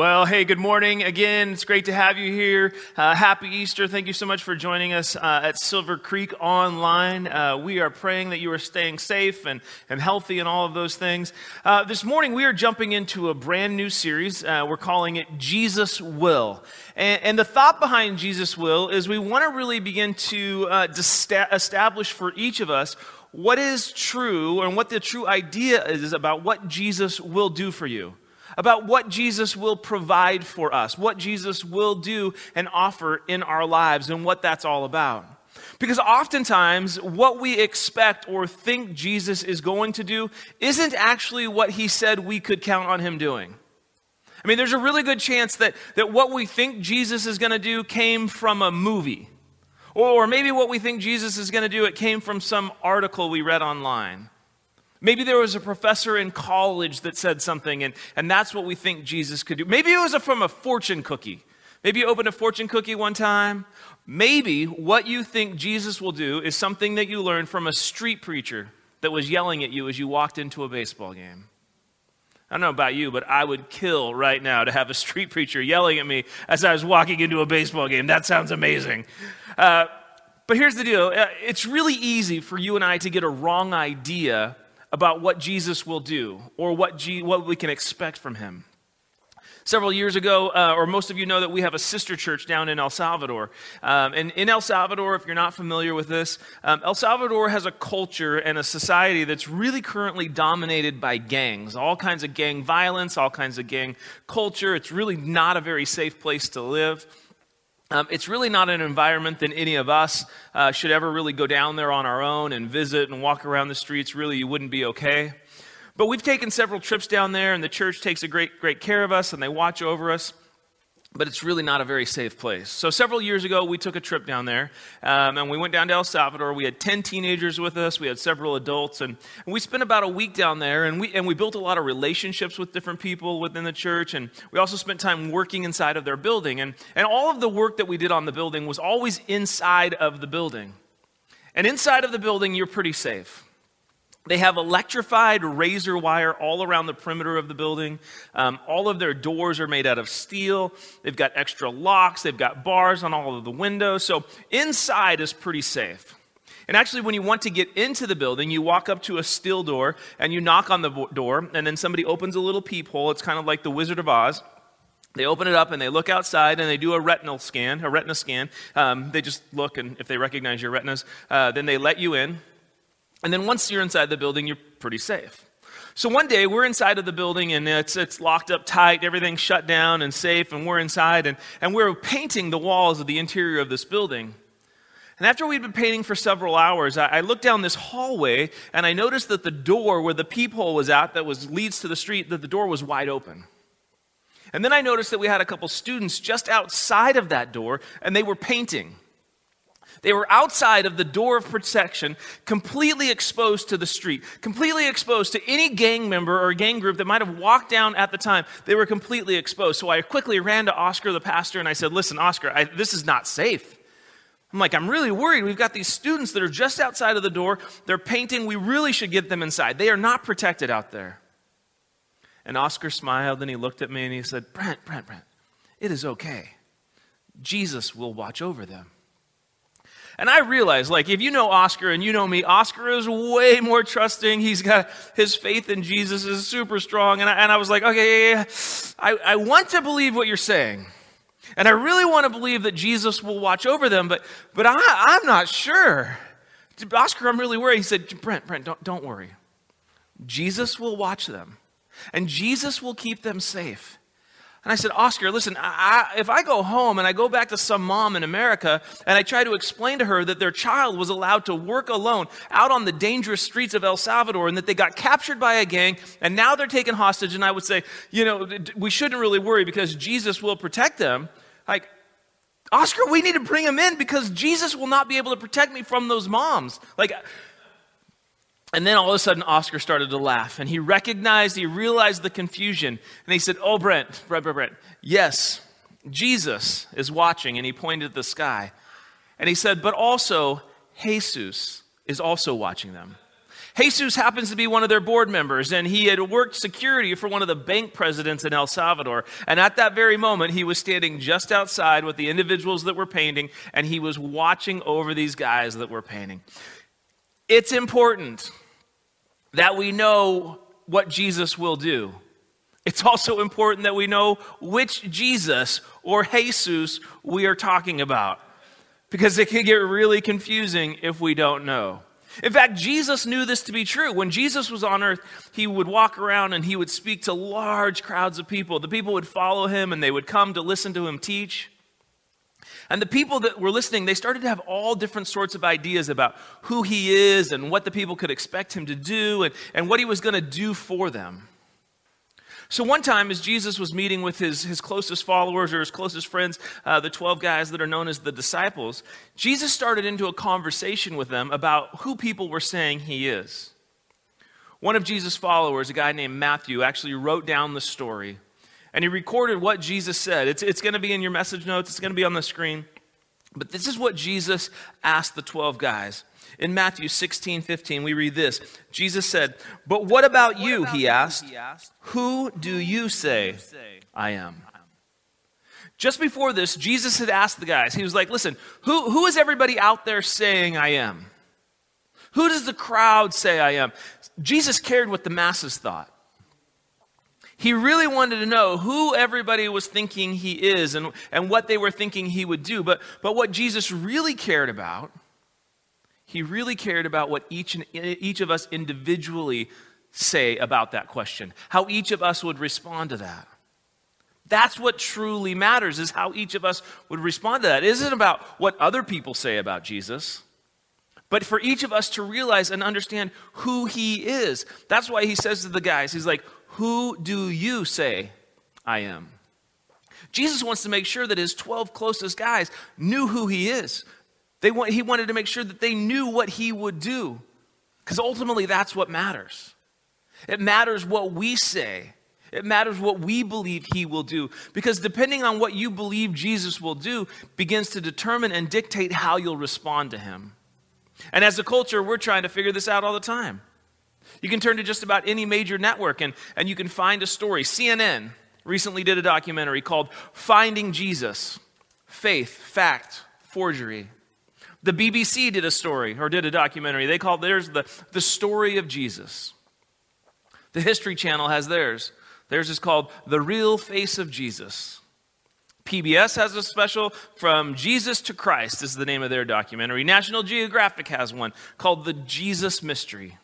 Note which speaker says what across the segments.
Speaker 1: Well, hey, good morning again. It's great to have you here. Uh, happy Easter. Thank you so much for joining us uh, at Silver Creek Online. Uh, we are praying that you are staying safe and, and healthy and all of those things. Uh, this morning, we are jumping into a brand new series. Uh, we're calling it Jesus Will. And, and, the thought behind Jesus Will is we want to really begin to uh, establish for each of us what is true and what the true idea is about what Jesus will do for you about what Jesus will provide for us, what Jesus will do and offer in our lives, and what that's all about. Because oftentimes, what we expect or think Jesus is going to do isn't actually what he said we could count on him doing. I mean, there's a really good chance that, that what we think Jesus is going to do came from a movie. Or maybe what we think Jesus is going to do, it came from some article we read online. Maybe there was a professor in college that said something, and, and that's what we think Jesus could do. Maybe it was a, from a fortune cookie. Maybe you opened a fortune cookie one time. Maybe what you think Jesus will do is something that you learned from a street preacher that was yelling at you as you walked into a baseball game. I don't know about you, but I would kill right now to have a street preacher yelling at me as I was walking into a baseball game. That sounds amazing. Uh, but here's the deal uh, it's really easy for you and I to get a wrong idea about what Jesus will do or what, G- what we can expect from him. Several years ago, uh, or most of you know that we have a sister church down in El Salvador. Um, and in El Salvador, if you're not familiar with this, um, El Salvador has a culture and a society that's really currently dominated by gangs. All kinds of gang violence, all kinds of gang culture. It's really not a very safe place to live. Um, it's really not an environment that any of us uh, should ever really go down there on our own and visit and walk around the streets. Really, you wouldn't be okay. But we've taken several trips down there, and the church takes a great, great care of us, and they watch over us but it's really not a very safe place. So, several years ago, we took a trip down there, um, and we went down to El Salvador. We had 10 teenagers with us, we had several adults, and, and, we spent about a week down there, and we, and we built a lot of relationships with different people within the church, and we also spent time working inside of their building. And, and all of the work that we did on the building was always inside of the building. And inside of the building, you're pretty safe. They have electrified razor wire all around the perimeter of the building. Um, all of their doors are made out of steel. They've got extra locks. They've got bars on all of the windows. So inside is pretty safe. And actually, when you want to get into the building, you walk up to a steel door and you knock on the door, and then somebody opens a little peephole. It's kind of like the Wizard of Oz. They open it up and they look outside and they do a retinal scan, a retina scan. Um, they just look, and if they recognize your retinas, uh, then they let you in. And then once you're inside the building, you're pretty safe. So one day we're inside of the building and it's, it's locked up tight, everything's shut down and safe, and we're inside and, and we're painting the walls of the interior of this building. And after we'd been painting for several hours, I, I looked down this hallway and I noticed that the door where the peephole was at that was leads to the street, that the door was wide open. And then I noticed that we had a couple students just outside of that door and they were painting. They were outside of the door of protection, completely exposed to the street, completely exposed to any gang member or gang group that might have walked down at the time. They were completely exposed. So I quickly ran to Oscar, the pastor, and I said, Listen, Oscar, I, this is not safe. I'm like, I'm really worried. We've got these students that are just outside of the door. They're painting. We really should get them inside. They are not protected out there. And Oscar smiled and he looked at me and he said, Brent, Brent, Brent, it is okay. Jesus will watch over them. And I realize, like, if you know Oscar and you know me, Oscar is way more trusting. He's got his faith in Jesus is super strong. And I, and I was like, okay, yeah, yeah. I, I want to believe what you're saying. And I really want to believe that Jesus will watch over them, but, but I, I'm not sure. Oscar, I'm really worried. He said, Brent, Brent, don't, don't worry. Jesus will watch them, and Jesus will keep them safe. And I said, Oscar, listen, I, if I go home and I go back to some mom in America and I try to explain to her that their child was allowed to work alone out on the dangerous streets of El Salvador and that they got captured by a gang and now they're taken hostage, and I would say, you know, we shouldn't really worry because Jesus will protect them. Like, Oscar, we need to bring him in because Jesus will not be able to protect me from those moms. Like, and then all of a sudden, Oscar started to laugh, and he recognized, he realized the confusion, and he said, Oh, Brent, Brent, Brent, Brent, yes, Jesus is watching, and he pointed at the sky. And he said, But also, Jesus is also watching them. Jesus happens to be one of their board members, and he had worked security for one of the bank presidents in El Salvador. And at that very moment, he was standing just outside with the individuals that were painting, and he was watching over these guys that were painting. It's important that we know what Jesus will do. It's also important that we know which Jesus or Jesus we are talking about because it can get really confusing if we don't know. In fact, Jesus knew this to be true. When Jesus was on earth, he would walk around and he would speak to large crowds of people. The people would follow him and they would come to listen to him teach. And the people that were listening, they started to have all different sorts of ideas about who he is and what the people could expect him to do and, and what he was going to do for them. So, one time, as Jesus was meeting with his, his closest followers or his closest friends, uh, the 12 guys that are known as the disciples, Jesus started into a conversation with them about who people were saying he is. One of Jesus' followers, a guy named Matthew, actually wrote down the story and he recorded what Jesus said. It's, it's going to be in your message notes, it's going to be on the screen. But this is what Jesus asked the 12 guys. In Matthew 16, 15, we read this Jesus said, But what about what you? About he, asked, he asked. Who do you say I am? Just before this, Jesus had asked the guys, He was like, Listen, who, who is everybody out there saying I am? Who does the crowd say I am? Jesus cared what the masses thought. He really wanted to know who everybody was thinking he is and, and what they were thinking he would do. But, but what Jesus really cared about he really cared about what each, and, each of us individually say about that question, how each of us would respond to that. That's what truly matters, is how each of us would respond to that. It isn't about what other people say about Jesus, but for each of us to realize and understand who he is. That's why he says to the guys, he's like, Who do you say I am? Jesus wants to make sure that his 12 closest guys knew who he is, they want, he wanted to make sure that they knew what he would do, because ultimately that's what matters. It matters what we say. It matters what we believe he will do. Because depending on what you believe Jesus will do, begins to determine and dictate how you'll respond to him. And as a culture, we're trying to figure this out all the time. You can turn to just about any major network and, and you can find a story. CNN recently did a documentary called Finding Jesus Faith, Fact, Forgery. The BBC did a story or did a documentary. They called theirs the, the story of Jesus. The History Channel has theirs. Theirs is called The Real Face of Jesus. PBS has a special from Jesus to Christ is the name of their documentary. National Geographic has one called The Jesus Mystery.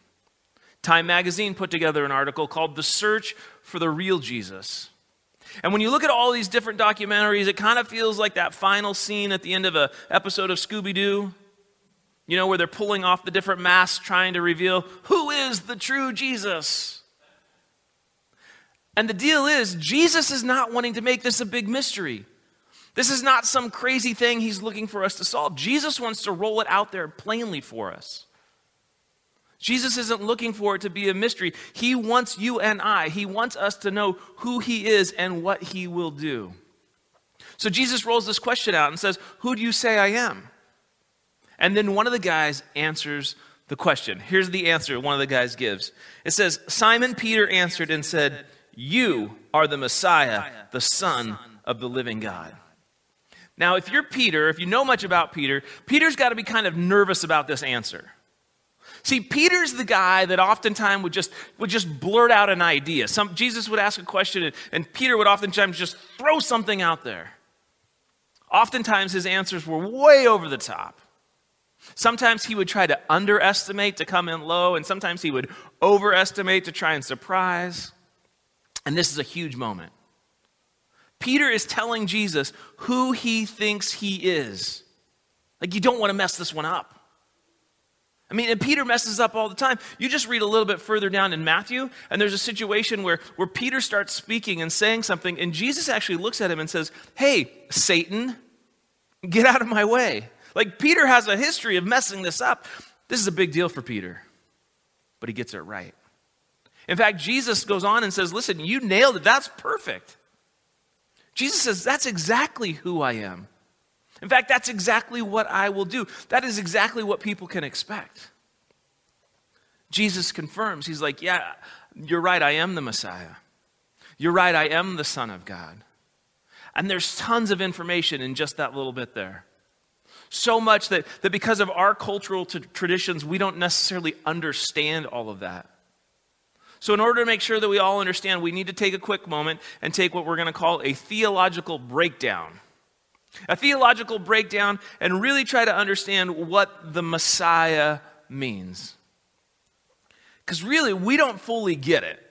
Speaker 1: Time magazine put together an article called The Search for the Real Jesus. And when you look at all these different documentaries, it kind of feels like that final scene at the end of an episode of Scooby Doo, you know, where they're pulling off the different masks trying to reveal who is the true Jesus. And the deal is, Jesus is not wanting to make this a big mystery. This is not some crazy thing he's looking for us to solve. Jesus wants to roll it out there plainly for us. Jesus isn't looking for it to be a mystery. He wants you and I, He wants us to know who He is and what He will do. So Jesus rolls this question out and says, Who do you say I am? And then one of the guys answers the question. Here's the answer one of the guys gives it says, Simon Peter answered and said, You are the Messiah, the Son of the living God. Now, if you're Peter, if you know much about Peter, Peter's got to be kind of nervous about this answer. See, Peter's the guy that oftentimes would just, would just blurt out an idea. Some, Jesus would ask a question, and, and Peter would oftentimes just throw something out there. Oftentimes, his answers were way over the top. Sometimes he would try to underestimate to come in low, and sometimes he would overestimate to try and surprise. And this is a huge moment. Peter is telling Jesus who he thinks he is. Like, you don't want to mess this one up. I mean, and Peter messes up all the time. You just read a little bit further down in Matthew, and there's a situation where, where Peter starts speaking and saying something, and Jesus actually looks at him and says, Hey, Satan, get out of my way. Like, Peter has a history of messing this up. This is a big deal for Peter, but he gets it right. In fact, Jesus goes on and says, Listen, you nailed it. That's perfect. Jesus says, That's exactly who I am. In fact, that's exactly what I will do. That is exactly what people can expect. Jesus confirms. He's like, Yeah, you're right, I am the Messiah. You're right, I am the Son of God. And there's tons of information in just that little bit there. So much that, that because of our cultural t- traditions, we don't necessarily understand all of that. So, in order to make sure that we all understand, we need to take a quick moment and take what we're going to call a theological breakdown. A theological breakdown and really try to understand what the Messiah means. Because really, we don't fully get it.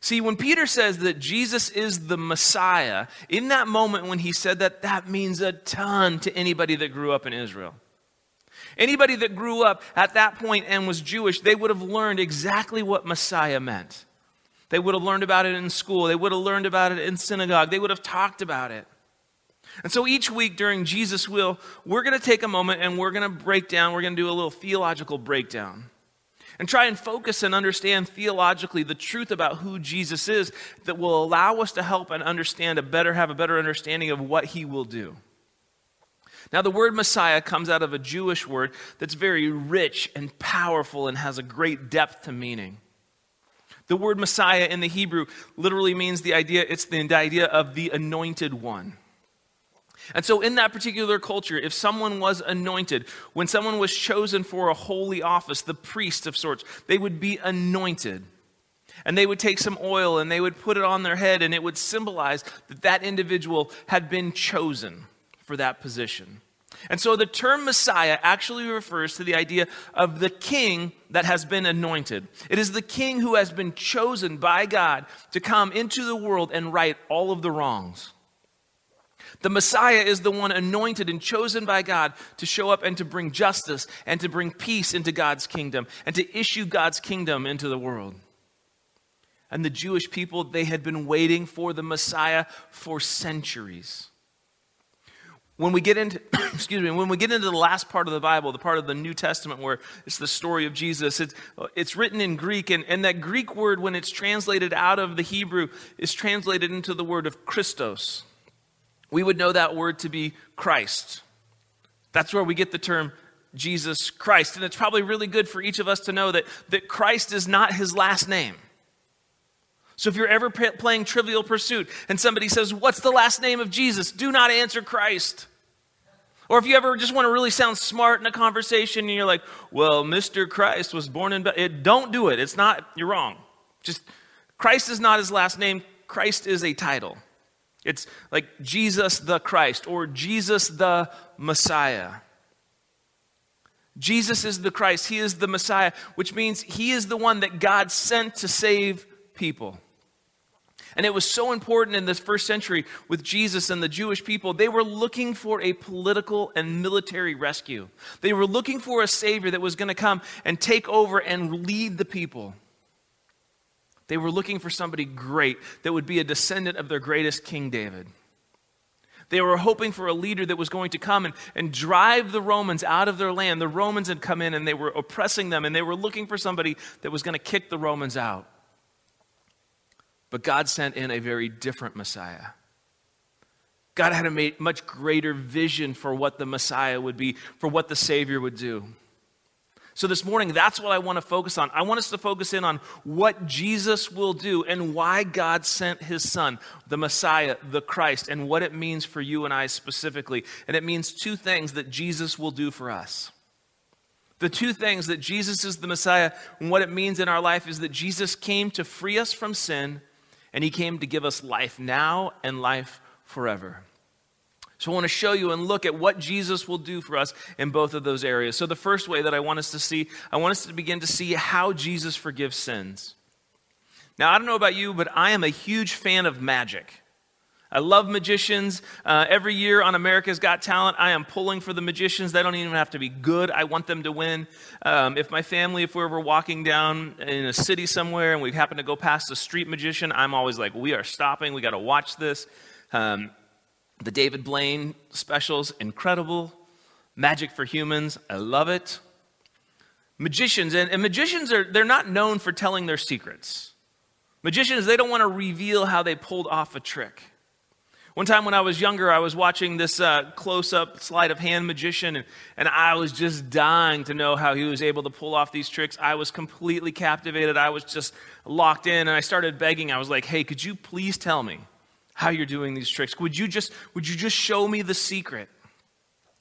Speaker 1: See, when Peter says that Jesus is the Messiah, in that moment when he said that, that means a ton to anybody that grew up in Israel. Anybody that grew up at that point and was Jewish, they would have learned exactly what Messiah meant. They would have learned about it in school, they would have learned about it in synagogue, they would have talked about it. And so each week during Jesus Will, we're going to take a moment and we're going to break down, we're going to do a little theological breakdown and try and focus and understand theologically the truth about who Jesus is that will allow us to help and understand a better have a better understanding of what he will do. Now the word Messiah comes out of a Jewish word that's very rich and powerful and has a great depth to meaning. The word Messiah in the Hebrew literally means the idea it's the idea of the anointed one. And so, in that particular culture, if someone was anointed, when someone was chosen for a holy office, the priest of sorts, they would be anointed. And they would take some oil and they would put it on their head, and it would symbolize that that individual had been chosen for that position. And so the term Messiah actually refers to the idea of the king that has been anointed. It is the king who has been chosen by God to come into the world and right all of the wrongs. The Messiah is the one anointed and chosen by God to show up and to bring justice and to bring peace into God's kingdom and to issue God's kingdom into the world. And the Jewish people, they had been waiting for the Messiah for centuries. When we get into, excuse me, when we get into the last part of the Bible, the part of the New Testament where it's the story of Jesus, it's, it's written in Greek, and, and that Greek word, when it's translated out of the Hebrew, is translated into the word of Christos we would know that word to be Christ. That's where we get the term Jesus Christ. And it's probably really good for each of us to know that, that Christ is not his last name. So if you're ever p- playing Trivial Pursuit and somebody says, What's the last name of Jesus? Do not answer Christ. Or if you ever just want to really sound smart in a conversation and you're like, Well, Mr. Christ was born in. Be-. Don't do it. It's not, you're wrong. Just, Christ is not his last name, Christ is a title. It's like Jesus the Christ or Jesus the Messiah. Jesus is the Christ. He is the Messiah, which means he is the one that God sent to save people. And it was so important in this first century with Jesus and the Jewish people. They were looking for a political and military rescue. They were looking for a Savior that was going to come and take over and lead the people. They were looking for somebody great that would be a descendant of their greatest King David. They were hoping for a leader that was going to come and, and drive the Romans out of their land. The Romans had come in and they were oppressing them, and they were looking for somebody that was going to kick the Romans out. But God sent in a very different Messiah. God had a much greater vision for what the Messiah would be, for what the Savior would do. So, this morning, that's what I want to focus on. I want us to focus in on what Jesus will do and why God sent his son, the Messiah, the Christ, and what it means for you and I specifically. And it means two things that Jesus will do for us. The two things that Jesus is the Messiah and what it means in our life is that Jesus came to free us from sin and he came to give us life now and life forever. So I want to show you and look at what Jesus will do for us in both of those areas. So the first way that I want us to see, I want us to begin to see how Jesus forgives sins. Now, I don't know about you, but I am a huge fan of magic. I love magicians. Uh, every year on America's Got Talent, I am pulling for the magicians. They don't even have to be good. I want them to win. Um, if my family, if we're ever walking down in a city somewhere and we happen to go past a street magician, I'm always like, we are stopping. We got to watch this. Um, the David Blaine specials, incredible. Magic for Humans, I love it. Magicians, and, and magicians are they're not known for telling their secrets. Magicians, they don't want to reveal how they pulled off a trick. One time when I was younger, I was watching this uh, close up sleight of hand magician, and, and I was just dying to know how he was able to pull off these tricks. I was completely captivated. I was just locked in, and I started begging. I was like, hey, could you please tell me how you're doing these tricks? Would you just, would you just show me the secret?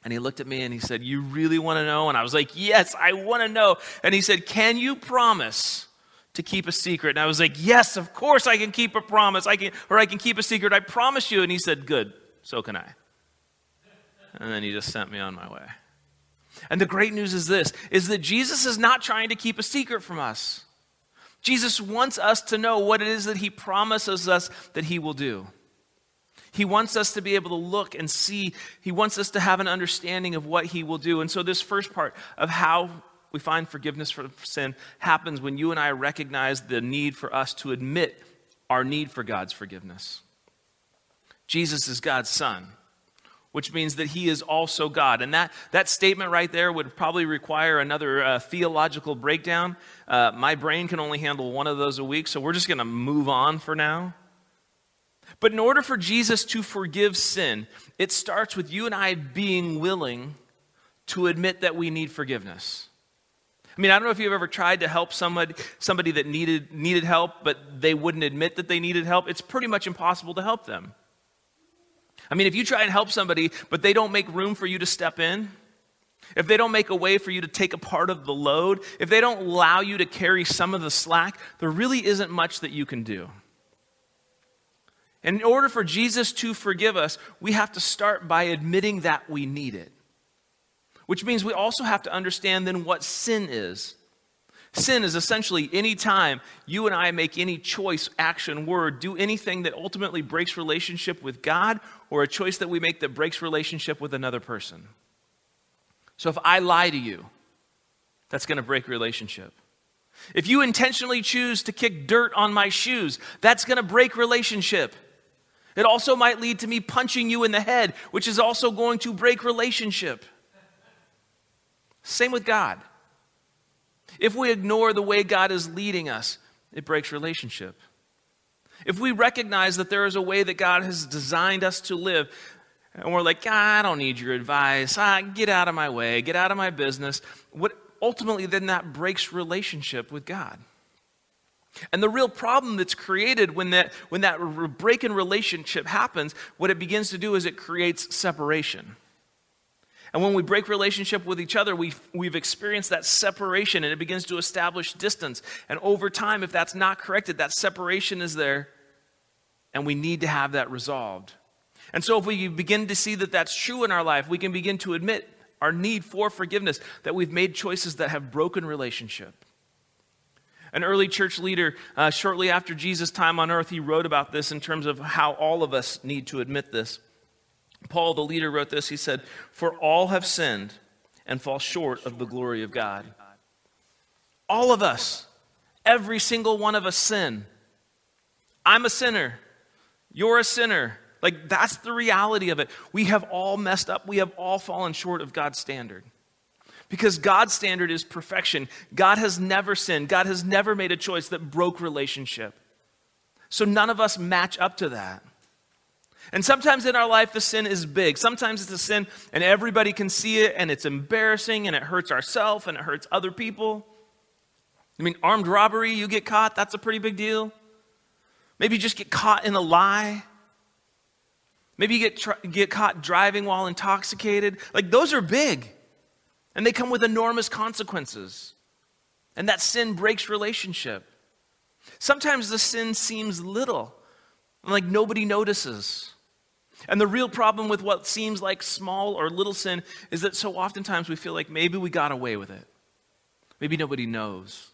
Speaker 1: And he looked at me and he said, You really want to know? And I was like, Yes, I want to know. And he said, Can you promise to keep a secret? And I was like, Yes, of course I can keep a promise. I can, or I can keep a secret. I promise you. And he said, Good, so can I. And then he just sent me on my way. And the great news is this is that Jesus is not trying to keep a secret from us. Jesus wants us to know what it is that he promises us that he will do. He wants us to be able to look and see. He wants us to have an understanding of what he will do. And so, this first part of how we find forgiveness for sin happens when you and I recognize the need for us to admit our need for God's forgiveness. Jesus is God's Son, which means that He is also God. And that, that statement right there would probably require another uh, theological breakdown. Uh, my brain can only handle one of those a week, so we're just going to move on for now. But in order for Jesus to forgive sin, it starts with you and I being willing to admit that we need forgiveness. I mean, I don't know if you've ever tried to help somebody, somebody that needed, needed help, but they wouldn't admit that they needed help. It's pretty much impossible to help them. I mean, if you try and help somebody, but they don't make room for you to step in, if they don't make a way for you to take a part of the load, if they don't allow you to carry some of the slack, there really isn't much that you can do. And in order for Jesus to forgive us, we have to start by admitting that we need it. Which means we also have to understand then what sin is. Sin is essentially any time you and I make any choice, action, word, do anything that ultimately breaks relationship with God or a choice that we make that breaks relationship with another person. So if I lie to you, that's going to break relationship. If you intentionally choose to kick dirt on my shoes, that's going to break relationship. It also might lead to me punching you in the head, which is also going to break relationship. Same with God. If we ignore the way God is leading us, it breaks relationship. If we recognize that there is a way that God has designed us to live, and we're like, I don't need your advice. Ah, get out of my way. Get out of my business. What ultimately then that breaks relationship with God. And the real problem that's created when that, when that break in relationship happens, what it begins to do is it creates separation. And when we break relationship with each other, we've, we've experienced that separation and it begins to establish distance. And over time, if that's not corrected, that separation is there and we need to have that resolved. And so, if we begin to see that that's true in our life, we can begin to admit our need for forgiveness, that we've made choices that have broken relationship. An early church leader, uh, shortly after Jesus' time on earth, he wrote about this in terms of how all of us need to admit this. Paul, the leader, wrote this. He said, For all have sinned and fall short of the glory of God. All of us, every single one of us sin. I'm a sinner. You're a sinner. Like, that's the reality of it. We have all messed up. We have all fallen short of God's standard. Because God's standard is perfection. God has never sinned. God has never made a choice that broke relationship. So none of us match up to that. And sometimes in our life, the sin is big. Sometimes it's a sin and everybody can see it and it's embarrassing and it hurts ourselves and it hurts other people. I mean, armed robbery, you get caught, that's a pretty big deal. Maybe you just get caught in a lie. Maybe you get, tr- get caught driving while intoxicated. Like, those are big. And they come with enormous consequences. And that sin breaks relationship. Sometimes the sin seems little, like nobody notices. And the real problem with what seems like small or little sin is that so oftentimes we feel like maybe we got away with it. Maybe nobody knows.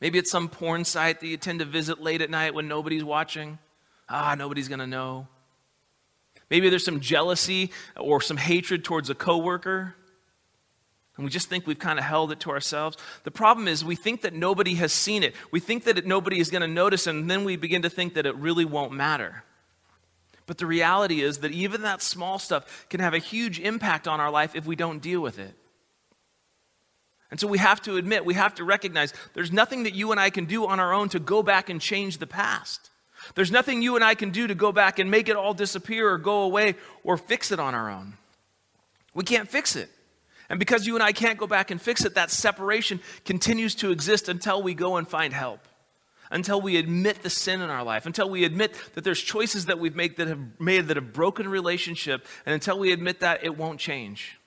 Speaker 1: Maybe it's some porn site that you tend to visit late at night when nobody's watching. Ah, nobody's going to know. Maybe there's some jealousy or some hatred towards a coworker and we just think we've kind of held it to ourselves. The problem is we think that nobody has seen it. We think that it, nobody is going to notice, and then we begin to think that it really won't matter. But the reality is that even that small stuff can have a huge impact on our life if we don't deal with it. And so we have to admit, we have to recognize there's nothing that you and I can do on our own to go back and change the past. There's nothing you and I can do to go back and make it all disappear or go away or fix it on our own. We can't fix it. And because you and I can't go back and fix it, that separation continues to exist until we go and find help. Until we admit the sin in our life, until we admit that there's choices that we've made that have made that have broken relationship, and until we admit that, it won't change.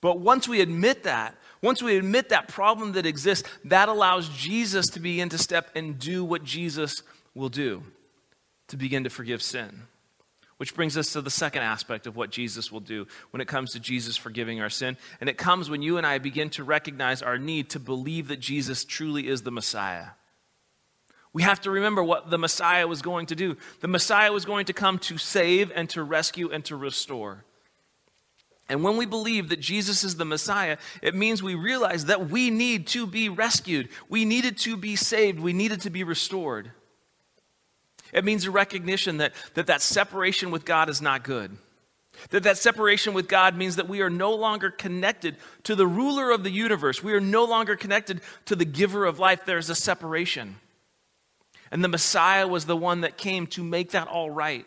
Speaker 1: But once we admit that, once we admit that problem that exists, that allows Jesus to begin to step and do what Jesus will do to begin to forgive sin. Which brings us to the second aspect of what Jesus will do when it comes to Jesus forgiving our sin. And it comes when you and I begin to recognize our need to believe that Jesus truly is the Messiah. We have to remember what the Messiah was going to do. The Messiah was going to come to save and to rescue and to restore. And when we believe that Jesus is the Messiah, it means we realize that we need to be rescued. We needed to be saved. We needed to be restored. It means a recognition that, that that separation with God is not good. That that separation with God means that we are no longer connected to the ruler of the universe. We are no longer connected to the giver of life. There's a separation. And the Messiah was the one that came to make that all right,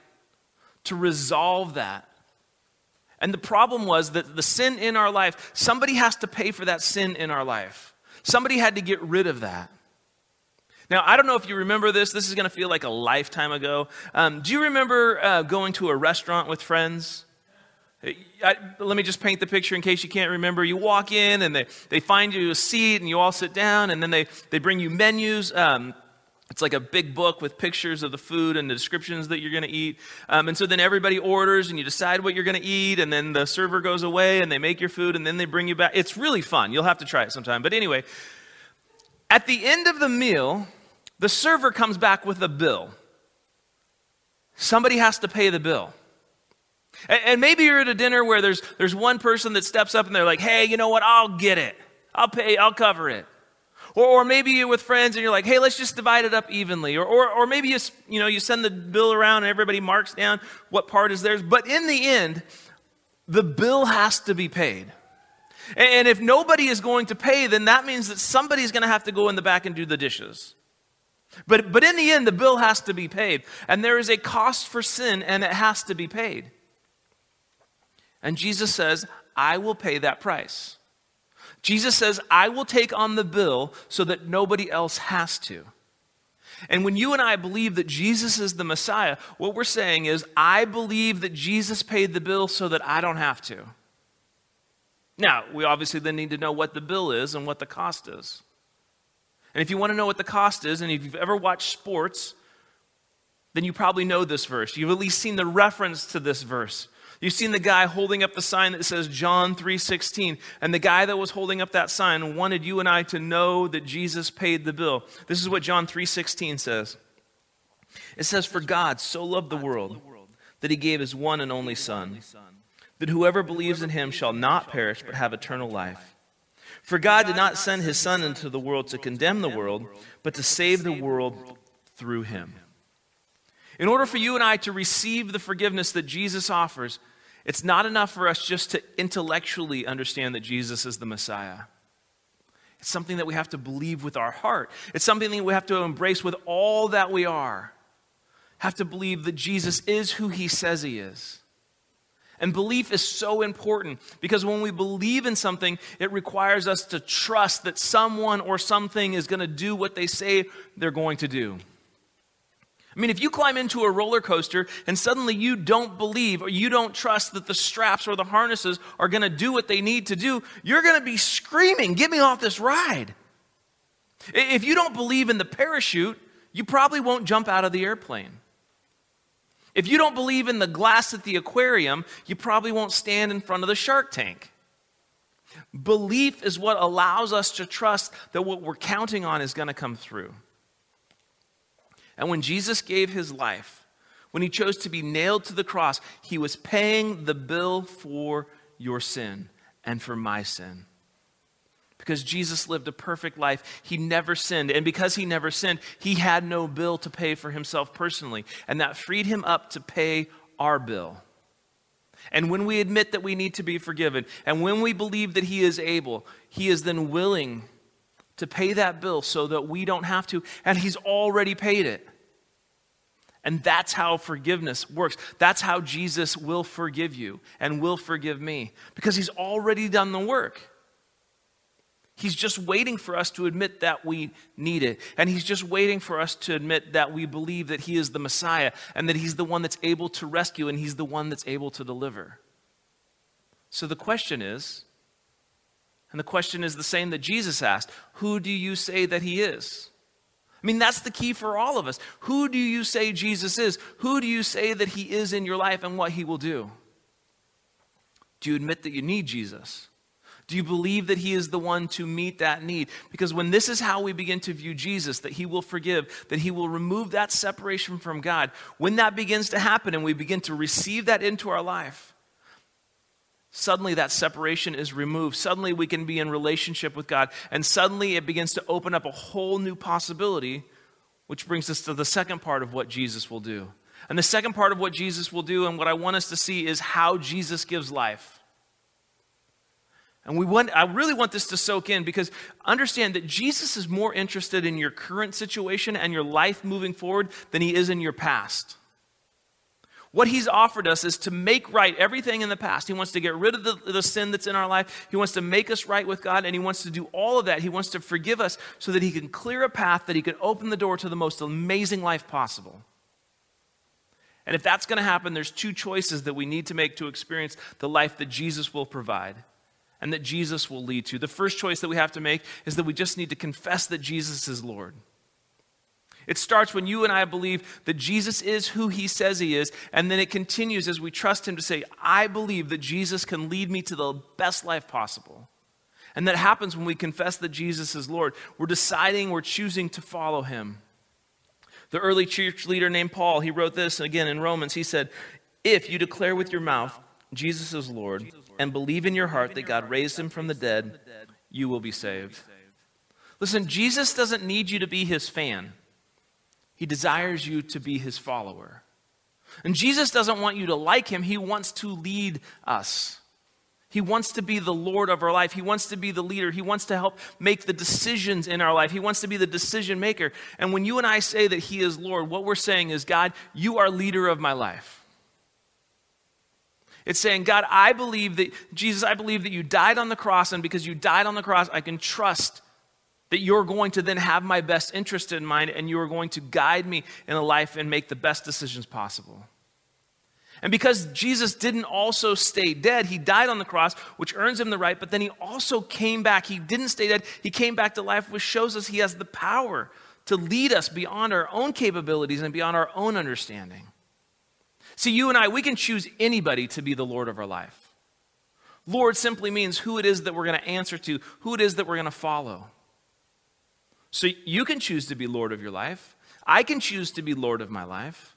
Speaker 1: to resolve that. And the problem was that the sin in our life, somebody has to pay for that sin in our life. Somebody had to get rid of that. Now, I don't know if you remember this. This is going to feel like a lifetime ago. Um, do you remember uh, going to a restaurant with friends? I, let me just paint the picture in case you can't remember. You walk in and they, they find you a seat and you all sit down and then they, they bring you menus. Um, it's like a big book with pictures of the food and the descriptions that you're going to eat. Um, and so then everybody orders and you decide what you're going to eat. And then the server goes away and they make your food and then they bring you back. It's really fun. You'll have to try it sometime. But anyway, at the end of the meal, the server comes back with a bill. Somebody has to pay the bill. And maybe you're at a dinner where there's, there's one person that steps up and they're like, hey, you know what? I'll get it. I'll pay, I'll cover it. Or, or maybe you're with friends and you're like, hey, let's just divide it up evenly. Or, or, or maybe you, you, know, you send the bill around and everybody marks down what part is theirs. But in the end, the bill has to be paid. And if nobody is going to pay, then that means that somebody's going to have to go in the back and do the dishes. But, but in the end, the bill has to be paid. And there is a cost for sin, and it has to be paid. And Jesus says, I will pay that price. Jesus says, I will take on the bill so that nobody else has to. And when you and I believe that Jesus is the Messiah, what we're saying is, I believe that Jesus paid the bill so that I don't have to. Now, we obviously then need to know what the bill is and what the cost is. And if you want to know what the cost is, and if you've ever watched sports, then you probably know this verse. You've at least seen the reference to this verse. You've seen the guy holding up the sign that says John 3:16, and the guy that was holding up that sign wanted you and I to know that Jesus paid the bill. This is what John 3:16 says. It says for God so loved the world that he gave his one and only son that whoever believes in him shall not perish but have eternal life. For God did not send his Son into the world to condemn the world, but to save the world through him. In order for you and I to receive the forgiveness that Jesus offers, it's not enough for us just to intellectually understand that Jesus is the Messiah. It's something that we have to believe with our heart. It's something that we have to embrace with all that we are. Have to believe that Jesus is who he says he is. And belief is so important because when we believe in something, it requires us to trust that someone or something is going to do what they say they're going to do. I mean, if you climb into a roller coaster and suddenly you don't believe or you don't trust that the straps or the harnesses are going to do what they need to do, you're going to be screaming, Get me off this ride. If you don't believe in the parachute, you probably won't jump out of the airplane. If you don't believe in the glass at the aquarium, you probably won't stand in front of the shark tank. Belief is what allows us to trust that what we're counting on is going to come through. And when Jesus gave his life, when he chose to be nailed to the cross, he was paying the bill for your sin and for my sin because Jesus lived a perfect life. He never sinned. And because he never sinned, he had no bill to pay for himself personally. And that freed him up to pay our bill. And when we admit that we need to be forgiven, and when we believe that he is able, he is then willing to pay that bill so that we don't have to. And he's already paid it. And that's how forgiveness works. That's how Jesus will forgive you and will forgive me because he's already done the work. He's just waiting for us to admit that we need it. And he's just waiting for us to admit that we believe that he is the Messiah and that he's the one that's able to rescue and he's the one that's able to deliver. So the question is, and the question is the same that Jesus asked Who do you say that he is? I mean, that's the key for all of us. Who do you say Jesus is? Who do you say that he is in your life and what he will do? Do you admit that you need Jesus? Do you believe that He is the one to meet that need? Because when this is how we begin to view Jesus, that He will forgive, that He will remove that separation from God, when that begins to happen and we begin to receive that into our life, suddenly that separation is removed. Suddenly we can be in relationship with God, and suddenly it begins to open up a whole new possibility, which brings us to the second part of what Jesus will do. And the second part of what Jesus will do, and what I want us to see, is how Jesus gives life. And we want, I really want this to soak in because understand that Jesus is more interested in your current situation and your life moving forward than he is in your past. What he's offered us is to make right everything in the past. He wants to get rid of the, the sin that's in our life. He wants to make us right with God, and he wants to do all of that. He wants to forgive us so that he can clear a path, that he can open the door to the most amazing life possible. And if that's going to happen, there's two choices that we need to make to experience the life that Jesus will provide and that Jesus will lead to. The first choice that we have to make is that we just need to confess that Jesus is Lord. It starts when you and I believe that Jesus is who he says he is, and then it continues as we trust him to say, I believe that Jesus can lead me to the best life possible. And that happens when we confess that Jesus is Lord. We're deciding, we're choosing to follow him. The early church leader named Paul, he wrote this again in Romans. He said, If you declare with your mouth Jesus is Lord and believe in your heart that God raised him from the dead, you will be saved. Listen, Jesus doesn't need you to be his fan, he desires you to be his follower. And Jesus doesn't want you to like him, he wants to lead us. He wants to be the Lord of our life. He wants to be the leader. He wants to help make the decisions in our life. He wants to be the decision maker. And when you and I say that He is Lord, what we're saying is, God, you are leader of my life. It's saying, God, I believe that, Jesus, I believe that you died on the cross, and because you died on the cross, I can trust that you're going to then have my best interest in mind and you are going to guide me in a life and make the best decisions possible. And because Jesus didn't also stay dead, he died on the cross, which earns him the right, but then he also came back. He didn't stay dead, he came back to life, which shows us he has the power to lead us beyond our own capabilities and beyond our own understanding. See, you and I, we can choose anybody to be the Lord of our life. Lord simply means who it is that we're going to answer to, who it is that we're going to follow. So you can choose to be Lord of your life. I can choose to be Lord of my life.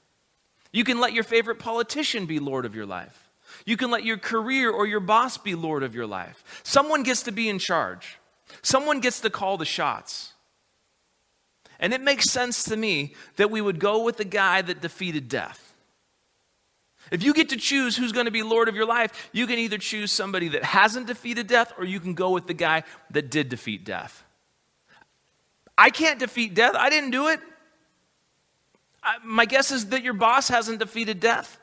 Speaker 1: You can let your favorite politician be Lord of your life. You can let your career or your boss be Lord of your life. Someone gets to be in charge, someone gets to call the shots. And it makes sense to me that we would go with the guy that defeated death. If you get to choose who's going to be Lord of your life, you can either choose somebody that hasn't defeated death or you can go with the guy that did defeat death. I can't defeat death. I didn't do it. I, my guess is that your boss hasn't defeated death.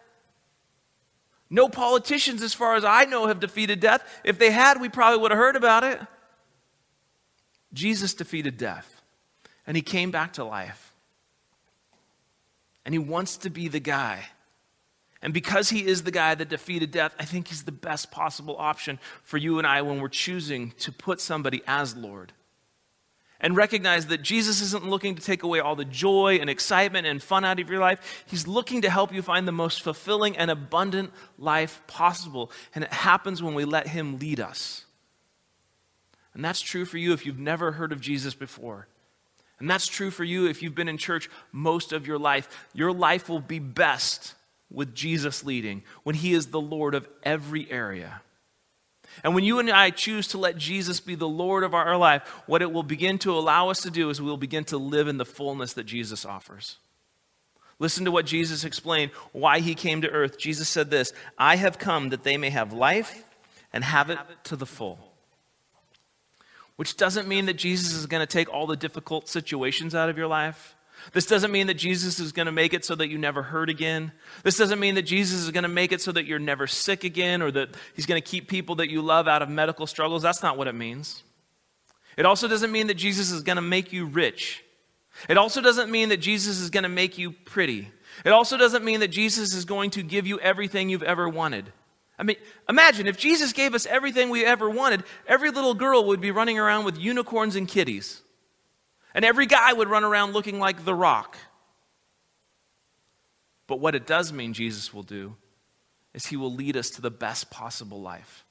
Speaker 1: No politicians, as far as I know, have defeated death. If they had, we probably would have heard about it. Jesus defeated death, and he came back to life. And he wants to be the guy and because he is the guy that defeated death, I think he's the best possible option for you and I when we're choosing to put somebody as Lord. And recognize that Jesus isn't looking to take away all the joy and excitement and fun out of your life. He's looking to help you find the most fulfilling and abundant life possible. And it happens when we let him lead us. And that's true for you if you've never heard of Jesus before. And that's true for you if you've been in church most of your life. Your life will be best with Jesus leading, when He is the Lord of every area. And when you and I choose to let Jesus be the Lord of our life, what it will begin to allow us to do is we'll begin to live in the fullness that Jesus offers. Listen to what Jesus explained why he came to earth. Jesus said this I have come that they may have life and have it to the full. Which doesn't mean that Jesus is going to take all the difficult situations out of your life This doesn't mean that Jesus is going to make it so that you never hurt again. This doesn't mean that Jesus is going to make it so that you're never sick again or that he's going to keep people that you love out of medical struggles. That's not what it means. It also doesn't mean that Jesus is going to make you rich. It also doesn't mean that Jesus is going to make you pretty. It also doesn't mean that Jesus is going to give you everything you've ever wanted. I mean, imagine if Jesus gave us everything we ever wanted, every little girl would be running around with unicorns and kitties. And every guy would run around looking like The Rock. But what it does mean Jesus will do is he will lead us to the best possible life.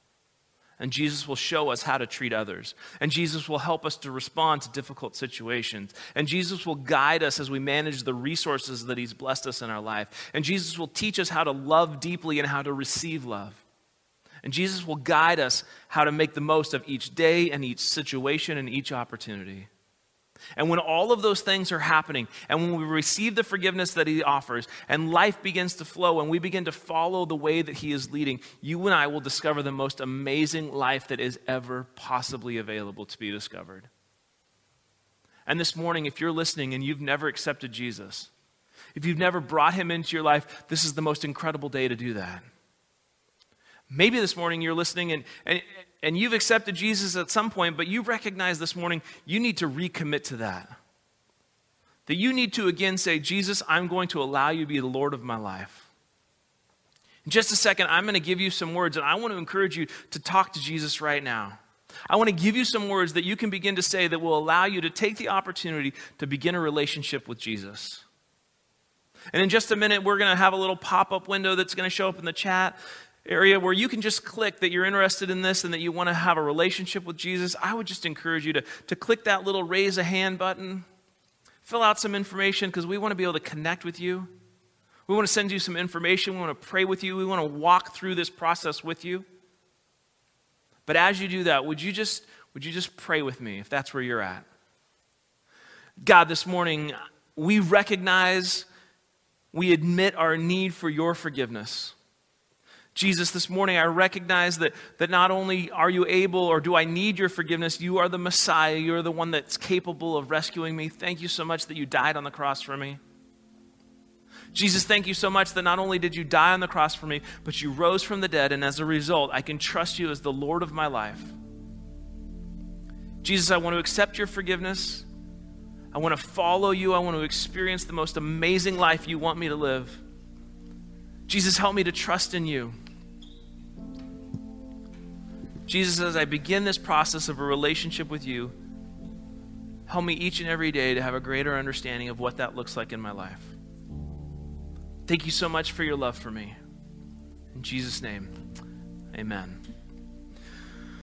Speaker 1: And Jesus will show us how to treat others. And Jesus will help us to respond to difficult situations. And Jesus will guide us as we manage the resources that He's blessed us in our life. And Jesus will teach us how to love deeply and how to receive love. And Jesus will guide us how to make the most of each day and each situation and each opportunity. And when all of those things are happening, and when we receive the forgiveness that He offers, and life begins to flow, and we begin to follow the way that He is leading, you and I will discover the most amazing life that is ever possibly available to be discovered. And this morning, if you're listening and you've never accepted Jesus, if you've never brought Him into your life, this is the most incredible day to do that. Maybe this morning you're listening and, and, and you've accepted Jesus at some point, but you recognize this morning you need to recommit to that. That you need to again say, Jesus, I'm going to allow you to be the Lord of my life. In just a second, I'm going to give you some words, and I want to encourage you to talk to Jesus right now. I want to give you some words that you can begin to say that will allow you to take the opportunity to begin a relationship with Jesus. And in just a minute, we're going to have a little pop up window that's going to show up in the chat area where you can just click that you're interested in this and that you want to have a relationship with Jesus, I would just encourage you to, to click that little raise a hand button, fill out some information because we want to be able to connect with you. We want to send you some information. We want to pray with you. We want to walk through this process with you. But as you do that, would you just, would you just pray with me if that's where you're at? God, this morning, we recognize, we admit our need for your forgiveness. Jesus, this morning I recognize that, that not only are you able or do I need your forgiveness, you are the Messiah. You're the one that's capable of rescuing me. Thank you so much that you died on the cross for me. Jesus, thank you so much that not only did you die on the cross for me, but you rose from the dead, and as a result, I can trust you as the Lord of my life. Jesus, I want to accept your forgiveness. I want to follow you. I want to experience the most amazing life you want me to live. Jesus, help me to trust in you. Jesus, as I begin this process of a relationship with you, help me each and every day to have a greater understanding of what that looks like in my life. Thank you so much for your love for me. In Jesus' name, amen.